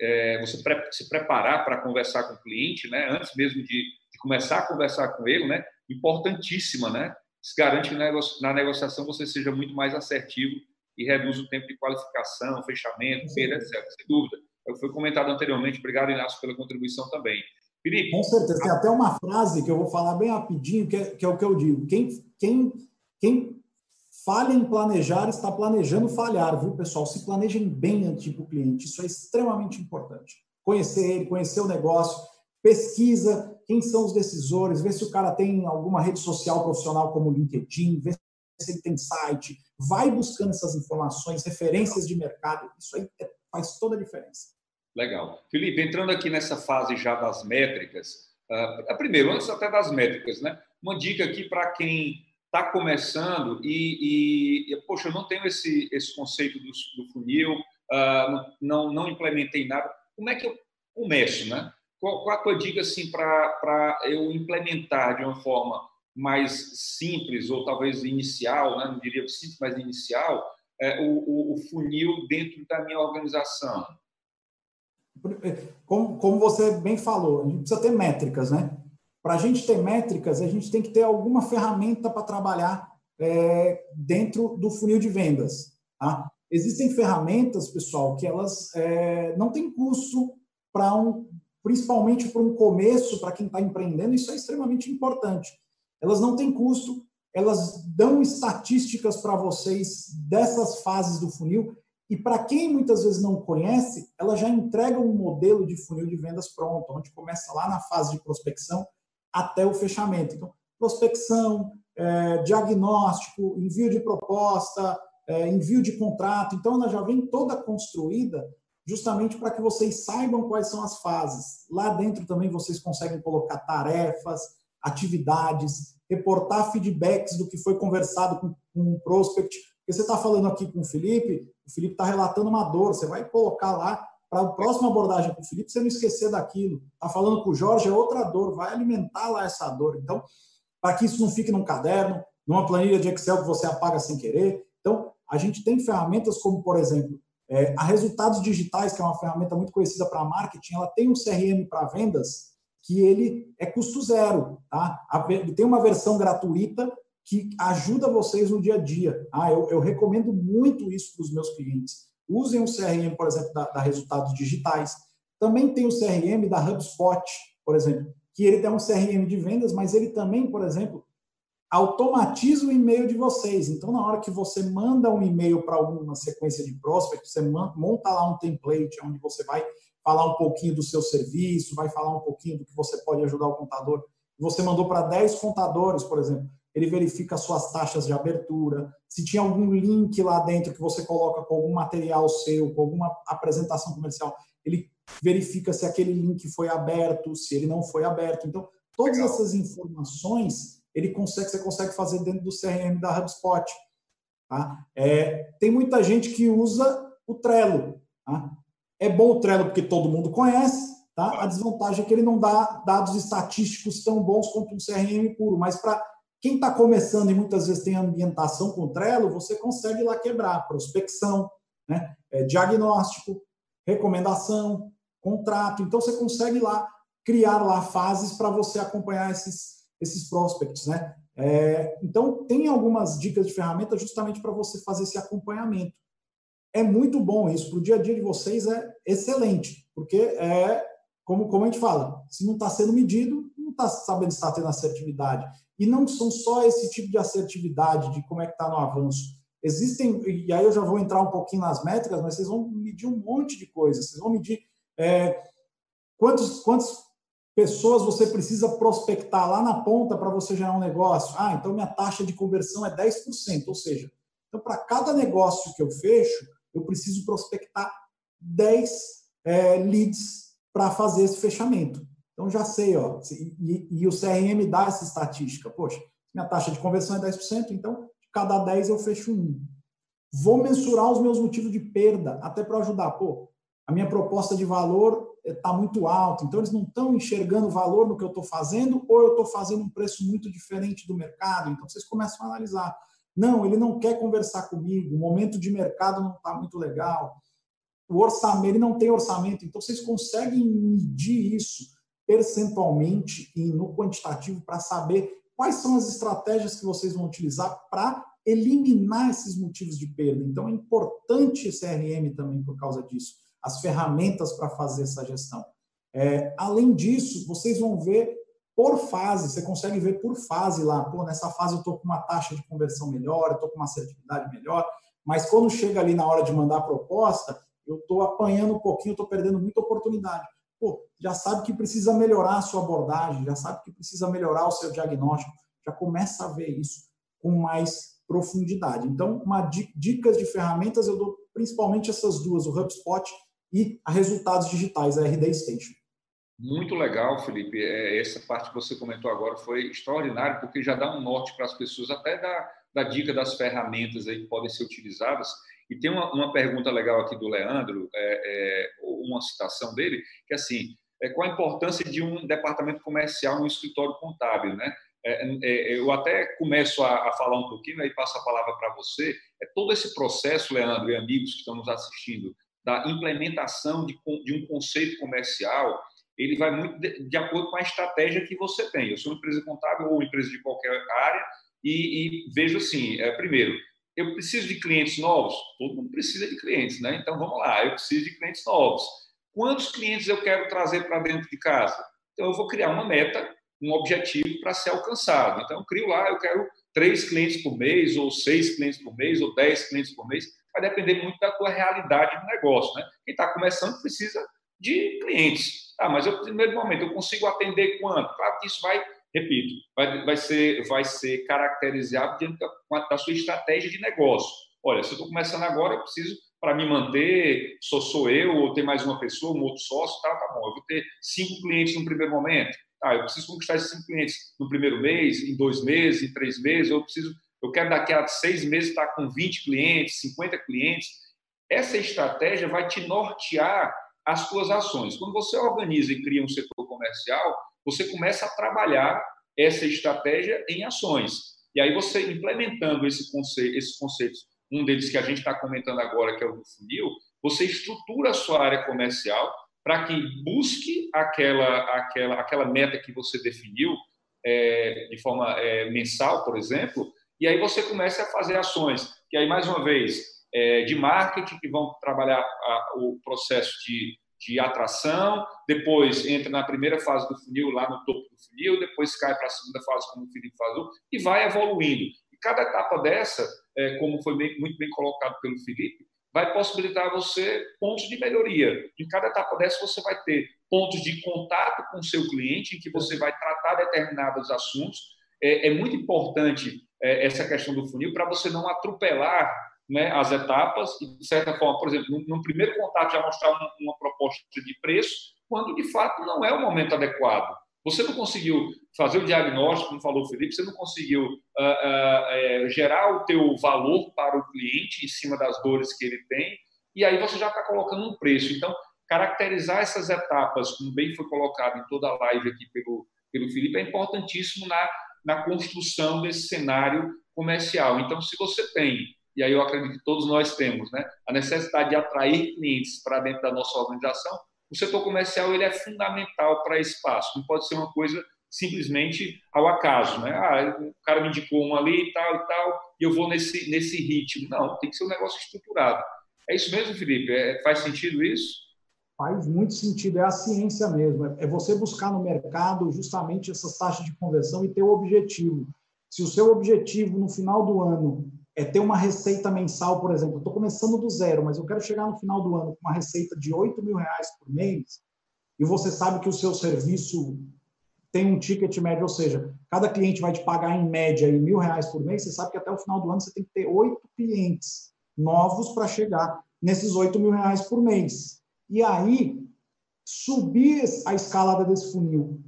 É, você pre se preparar para conversar com o cliente, né? Antes mesmo de, de começar a conversar com ele, né? Importantíssima, né? Isso garante que na negociação você seja muito mais assertivo e reduz o tempo de qualificação, fechamento, perda, etc. Sem dúvida. É o que foi comentado anteriormente. Obrigado, Inácio, pela contribuição também. Felipe. Com certeza. Tem até uma frase que eu vou falar bem rapidinho, que é, que é o que eu digo. Quem, quem, quem falha em planejar está planejando falhar, viu, pessoal? Se planejem bem antes para o cliente. Isso é extremamente importante. Conhecer ele, conhecer o negócio, pesquisa quem são os decisores, vê se o cara tem alguma rede social profissional como o LinkedIn, vê se ele tem site, vai buscando essas informações, referências de mercado, isso aí é, faz toda a diferença. Legal. Felipe, entrando aqui nessa fase já das métricas, uh, primeiro, antes até das métricas, né? Uma dica aqui para quem está começando e, e, poxa, eu não tenho esse, esse conceito do, do funil, uh, não, não implementei nada. Como é que eu começo, né? Qual, qual tua dica assim, para eu implementar de uma forma mais simples, ou talvez inicial, né? não diria simples, mas inicial, é, o, o, funil dentro da minha organização? Como, como você bem falou, a gente precisa ter métricas, né? Para a gente ter métricas, a gente tem que ter alguma ferramenta para trabalhar é, dentro do funil de vendas. Tá? Existem ferramentas, pessoal, que elas é, não têm custo para um, principalmente para um começo, para quem está empreendendo, isso é extremamente importante. Elas não têm custo, elas dão estatísticas para vocês dessas fases do funil, e para quem muitas vezes não conhece, ela já entrega um modelo de funil de vendas pronto, onde começa lá na fase de prospecção até o fechamento. Então, prospecção, é, diagnóstico, envio de proposta, é, envio de contrato. Então, ela já vem toda construída justamente para que vocês saibam quais são as fases. Lá dentro também vocês conseguem colocar tarefas, atividades, reportar feedbacks do que foi conversado com, com o prospect. Porque você está falando aqui com o Felipe, o Felipe está relatando uma dor, você vai colocar lá para a próxima abordagem com o Felipe, você não esquecer daquilo. Está falando com o Jorge, é outra dor, vai alimentar lá essa dor. Então, para que isso não fique num caderno, numa planilha de Excel que você apaga sem querer. Então, a gente tem ferramentas como, por exemplo, é, a Resultados Digitais, que é uma ferramenta muito conhecida para marketing, ela tem um CRM para vendas que ele é custo zero. Tá? Tem uma versão gratuita que ajuda vocês no dia a dia. Ah, eu, eu recomendo muito isso para os meus clientes. Usem o CRM, por exemplo, da, da, Resultados Digitais. Também tem o CRM da HubSpot, por exemplo, que ele tem um CRM de vendas, mas ele também, por exemplo, automatiza o e-mail de vocês. Então, na hora que você manda um e-mail para alguma sequência de prospect, você monta lá um template onde você vai falar um pouquinho do seu serviço, vai falar um pouquinho do que você pode ajudar o contador. Você mandou para 10 contadores, por exemplo ele verifica suas taxas de abertura, se tinha algum link lá dentro que você coloca com algum material seu, com alguma apresentação comercial, ele verifica se aquele link foi aberto, se ele não foi aberto. Então, todas essas informações ele consegue, você consegue fazer dentro do CRM da HubSpot. Tá? É, tem muita gente que usa o Trello. Tá? É bom o Trello porque todo mundo conhece, tá? A desvantagem é que ele não dá dados estatísticos tão bons quanto um CRM puro, mas para quem está começando e muitas vezes tem ambientação com Trello, você consegue lá quebrar prospecção, né? É, diagnóstico, recomendação, contrato. Então você consegue lá criar lá fases para você acompanhar esses, esses prospects, né? É, então tem algumas dicas de ferramenta justamente para você fazer esse acompanhamento. É muito bom isso para o dia a dia de vocês é excelente, porque é como, como a gente fala, se não está sendo medido, não está sabendo se está tendo assertividade. E não são só esse tipo de assertividade, de como é que está no avanço. Existem, e aí eu já vou entrar um pouquinho nas métricas, mas vocês vão medir um monte de coisas. Vocês vão medir é, quantos, quantas pessoas você precisa prospectar lá na ponta para você gerar um negócio. Ah, então minha taxa de conversão é 10%, ou seja, então para cada negócio que eu fecho, eu preciso prospectar 10 é, leads para fazer esse fechamento. Então já sei, ó, e, e, o CRM dá essa estatística. Poxa, minha taxa de conversão é 10%, então de cada 10 eu fecho um. Vou mensurar os meus motivos de perda, até para ajudar. Pô, a minha proposta de valor está muito alta, então eles não estão enxergando valor no que eu estou fazendo, ou eu estou fazendo um preço muito diferente do mercado. Então vocês começam a analisar. Não, ele não quer conversar comigo, o momento de mercado não está muito legal. O orçamento, ele não tem orçamento, então vocês conseguem medir isso percentualmente e no quantitativo para saber quais são as estratégias que vocês vão utilizar para eliminar esses motivos de perda. Então, é importante CRM também por causa disso, as ferramentas para fazer essa gestão. É, além disso, vocês vão ver por fase, você consegue ver por fase lá, pô, nessa fase eu estou com uma taxa de conversão melhor, eu estou com uma assertividade melhor, mas quando chega ali na hora de mandar a proposta, eu estou apanhando um pouquinho, estou perdendo muita oportunidade pô, já sabe que precisa melhorar a sua abordagem, já sabe que precisa melhorar o seu diagnóstico, já começa a ver isso com mais profundidade. Então, uma dicas de ferramentas eu dou principalmente essas duas, o HubSpot e a resultados digitais, a RD Station. Muito legal, Felipe. É, essa parte que você comentou agora foi extraordinária, porque já dá um norte para as pessoas, até da, da dica das ferramentas aí que podem ser utilizadas. E tem uma, uma pergunta legal aqui do Leandro, é, é, uma citação dele, que é assim, é, qual a importância de um departamento comercial no escritório contábil, né? É, é, eu até começo a, a, falar um pouquinho, aí passo a palavra para você. É todo esse processo, Leandro e amigos que estão nos assistindo, da implementação de, de um conceito comercial, ele vai muito de, de, acordo com a estratégia que você tem. Eu sou uma empresa contábil ou empresa de qualquer área e, e vejo assim, é, primeiro, eu preciso de clientes novos? Todo mundo precisa de clientes, né? Então vamos lá, eu preciso de clientes novos. Quantos clientes eu quero trazer para dentro de casa? Então eu vou criar uma meta, um objetivo para ser alcançado. Então eu crio lá, eu quero três clientes por mês, ou seis clientes por mês, ou dez clientes por mês. Vai depender muito da tua realidade do negócio, né? Quem está começando precisa de clientes. Ah, mas eu, no primeiro momento, eu consigo atender quanto? Claro que isso vai repito, vai, vai, ser, vai ser caracterizado dentro da, da sua estratégia de negócio. Olha, se eu estou começando agora, eu preciso para me manter, sou, sou eu, ou tem mais uma pessoa, um outro sócio, tá, tá bom, eu vou ter cinco clientes no primeiro momento, ah, eu preciso conquistar esses cinco clientes no primeiro mês, em dois meses, em três meses, eu preciso, eu quero daqui a seis meses estar com 20 clientes, 50 clientes. Essa estratégia vai te nortear as suas ações. Quando você organiza e cria um setor comercial, você começa a trabalhar essa estratégia em ações. E aí você implementando esse conceito, esses conceitos um deles que a gente está comentando agora, que é o do funil, você estrutura a sua área comercial para que busque aquela, aquela, aquela meta que você definiu é, de forma é, mensal, por exemplo, e aí você começa a fazer ações, que aí, mais uma vez, é, de marketing, que vão trabalhar a, o processo de, de atração, depois entra na primeira fase do funil, lá no topo do funil, depois cai para a segunda fase, como o Felipe falou, e vai evoluindo. E cada etapa dessa é, como foi bem, muito bem colocado pelo Felipe, vai possibilitar você pontos de melhoria. Em cada etapa dessa, você vai ter pontos de contato com o seu cliente, em que você vai tratar determinados assuntos. É, é muito importante é, essa questão do funil para você não atropelar né, as etapas e, de certa forma, por exemplo, no, no primeiro contato já mostrar uma, uma proposta de preço, quando de fato não é o momento adequado. Você não conseguiu fazer o diagnóstico, como falou o Felipe, você não conseguiu uh, uh, uh, gerar o teu valor para o cliente em cima das dores que ele tem, e aí você já está colocando um preço. Então, caracterizar essas etapas, como bem foi colocado em toda a live aqui pelo, pelo Felipe, é importantíssimo na, na construção desse cenário comercial. Então, se você tem, e aí eu acredito que todos nós temos, né, a necessidade de atrair clientes para dentro da nossa organização, o setor comercial ele é fundamental para esse espaço. Não pode ser uma coisa simplesmente ao acaso, né? Ah, o cara me indicou um ali e tal e tal, e eu vou nesse nesse ritmo. Não, tem que ser um negócio estruturado. É isso mesmo, Felipe? É, faz sentido isso? Faz muito sentido, é a ciência mesmo. É você buscar no mercado justamente essas taxas de conversão e ter o objetivo. Se o seu objetivo no final do ano é ter uma receita mensal, por exemplo, estou começando do zero, mas eu quero chegar no final do ano com uma receita de 8 mil reais por mês, e você sabe que o seu serviço tem um ticket médio, ou seja, cada cliente vai te pagar em média em mil reais por mês, você sabe que até o final do ano você tem que ter oito clientes novos para chegar nesses 8 mil reais por mês. E aí, subir a escalada desse funil.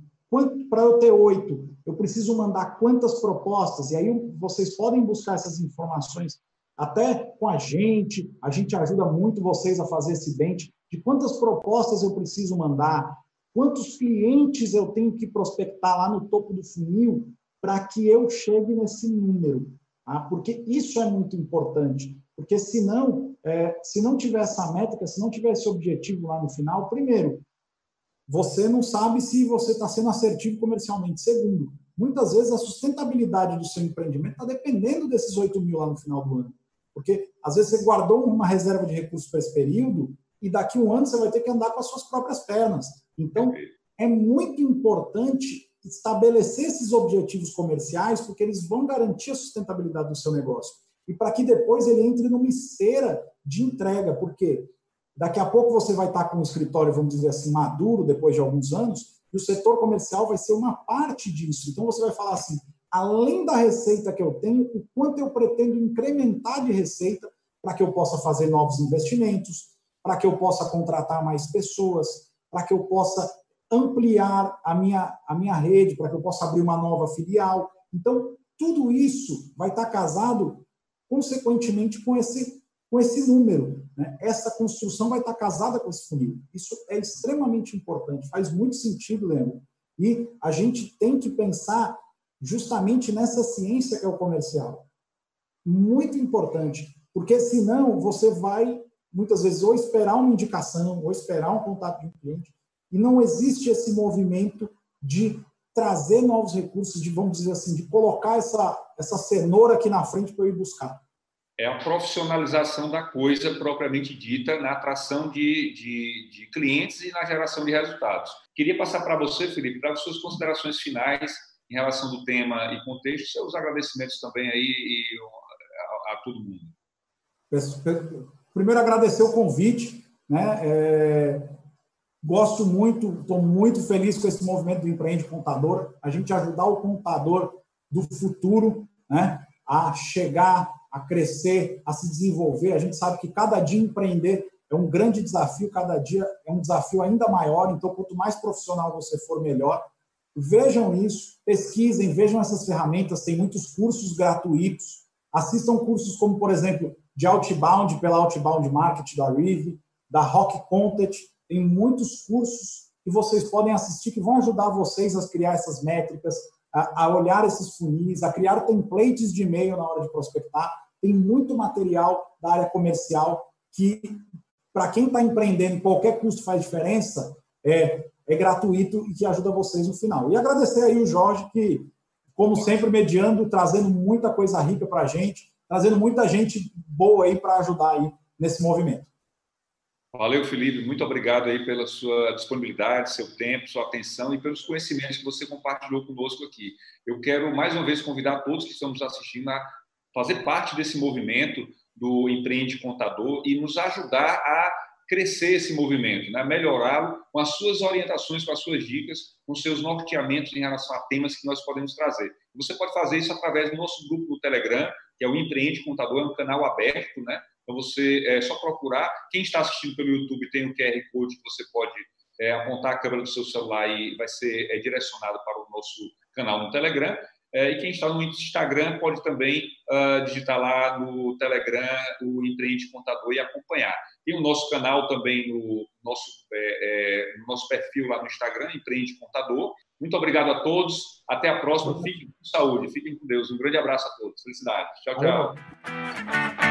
Para eu ter oito, eu preciso mandar quantas propostas, e aí vocês podem buscar essas informações até com a gente, a gente ajuda muito vocês a fazer esse bench de quantas propostas eu preciso mandar, quantos clientes eu tenho que prospectar lá no topo do funil para que eu chegue nesse número. Tá? Porque isso é muito importante. Porque senão, é, se não tiver essa métrica, se não tiver esse objetivo lá no final, primeiro, você não sabe se você está sendo assertivo comercialmente. Segundo, muitas vezes a sustentabilidade do seu empreendimento está dependendo desses 8 mil lá no final do ano. Porque às vezes você guardou uma reserva de recursos para esse período e daqui um ano você vai ter que andar com as suas próprias pernas. Então, é muito importante estabelecer esses objetivos comerciais, porque eles vão garantir a sustentabilidade do seu negócio. E para que depois ele entre numa esteira de entrega, porque Daqui a pouco você vai estar com um escritório, vamos dizer assim, maduro, depois de alguns anos, e o setor comercial vai ser uma parte disso. Então você vai falar assim: além da receita que eu tenho, o quanto eu pretendo incrementar de receita para que eu possa fazer novos investimentos, para que eu possa contratar mais pessoas, para que eu possa ampliar a minha, a minha rede, para que eu possa abrir uma nova filial. Então, tudo isso vai estar casado, consequentemente, com esse, com esse número. Né? Essa construção vai estar casada com esse funil. Isso é extremamente importante, faz muito sentido, Leandro. E a gente tem que pensar justamente nessa ciência que é o comercial. Muito importante, porque senão você vai, muitas vezes, ou esperar uma indicação, ou esperar um contato de um cliente, e não existe esse movimento de trazer novos recursos, de, vamos dizer assim, de colocar essa, essa cenoura aqui na frente para eu ir buscar é a profissionalização da coisa propriamente dita na atração de, de, de clientes e na geração de resultados. Queria passar para você, Felipe, para as suas considerações finais em relação do tema e contexto, seus agradecimentos também aí e a, a, todo mundo. Primeiro, agradecer o convite. Né? É, gosto muito, estou muito feliz com esse movimento do Empreende Contador, a gente ajudar o contador do futuro, né? a chegar, a crescer, a se desenvolver. A gente sabe que cada dia empreender é um grande desafio, cada dia é um desafio ainda maior. Então, quanto mais profissional você for, melhor. Vejam isso, pesquisem, vejam essas ferramentas. Tem muitos cursos gratuitos. Assistam cursos como, por exemplo, de Outbound, pela Outbound Market da Rive, da Rock Content. Tem muitos cursos que vocês podem assistir que vão ajudar vocês a criar essas métricas, a, a olhar esses funis, a criar templates de e-mail na hora de prospectar. Tem muito material da área comercial que, para quem está empreendendo, qualquer custo faz diferença, é, é gratuito e que ajuda vocês no final. E agradecer aí o Jorge, que, como sempre, mediando, trazendo muita coisa rica para a gente, trazendo muita gente boa aí para ajudar aí nesse movimento. Valeu, Felipe. Muito obrigado aí pela sua disponibilidade, seu tempo, sua atenção e pelos conhecimentos que você compartilhou conosco aqui. Eu quero mais uma vez convidar todos que estamos assistindo a fazer parte desse movimento do Empreende Contador e nos ajudar a crescer esse movimento, né? melhorá-lo com as suas orientações, com as suas dicas, com seus norteamentos em relação a temas que nós podemos trazer. Você pode fazer isso através do nosso grupo no Telegram, que é o Empreende Contador, é um canal aberto, né? Então, você é só procurar. Quem está assistindo pelo YouTube tem um QR Code que você pode é, apontar a câmera do seu celular e vai ser é, direcionado para o nosso canal no Telegram. É, e quem está no Instagram pode também uh, digitar lá no Telegram o Empreende Contador e acompanhar. Tem o nosso canal também no nosso, é, é, no nosso perfil lá no Instagram, Empreende Contador. Muito obrigado a todos. Até a próxima. Fiquem com saúde, fiquem com Deus. Um grande abraço a todos. Felicidades. Tchau, tchau.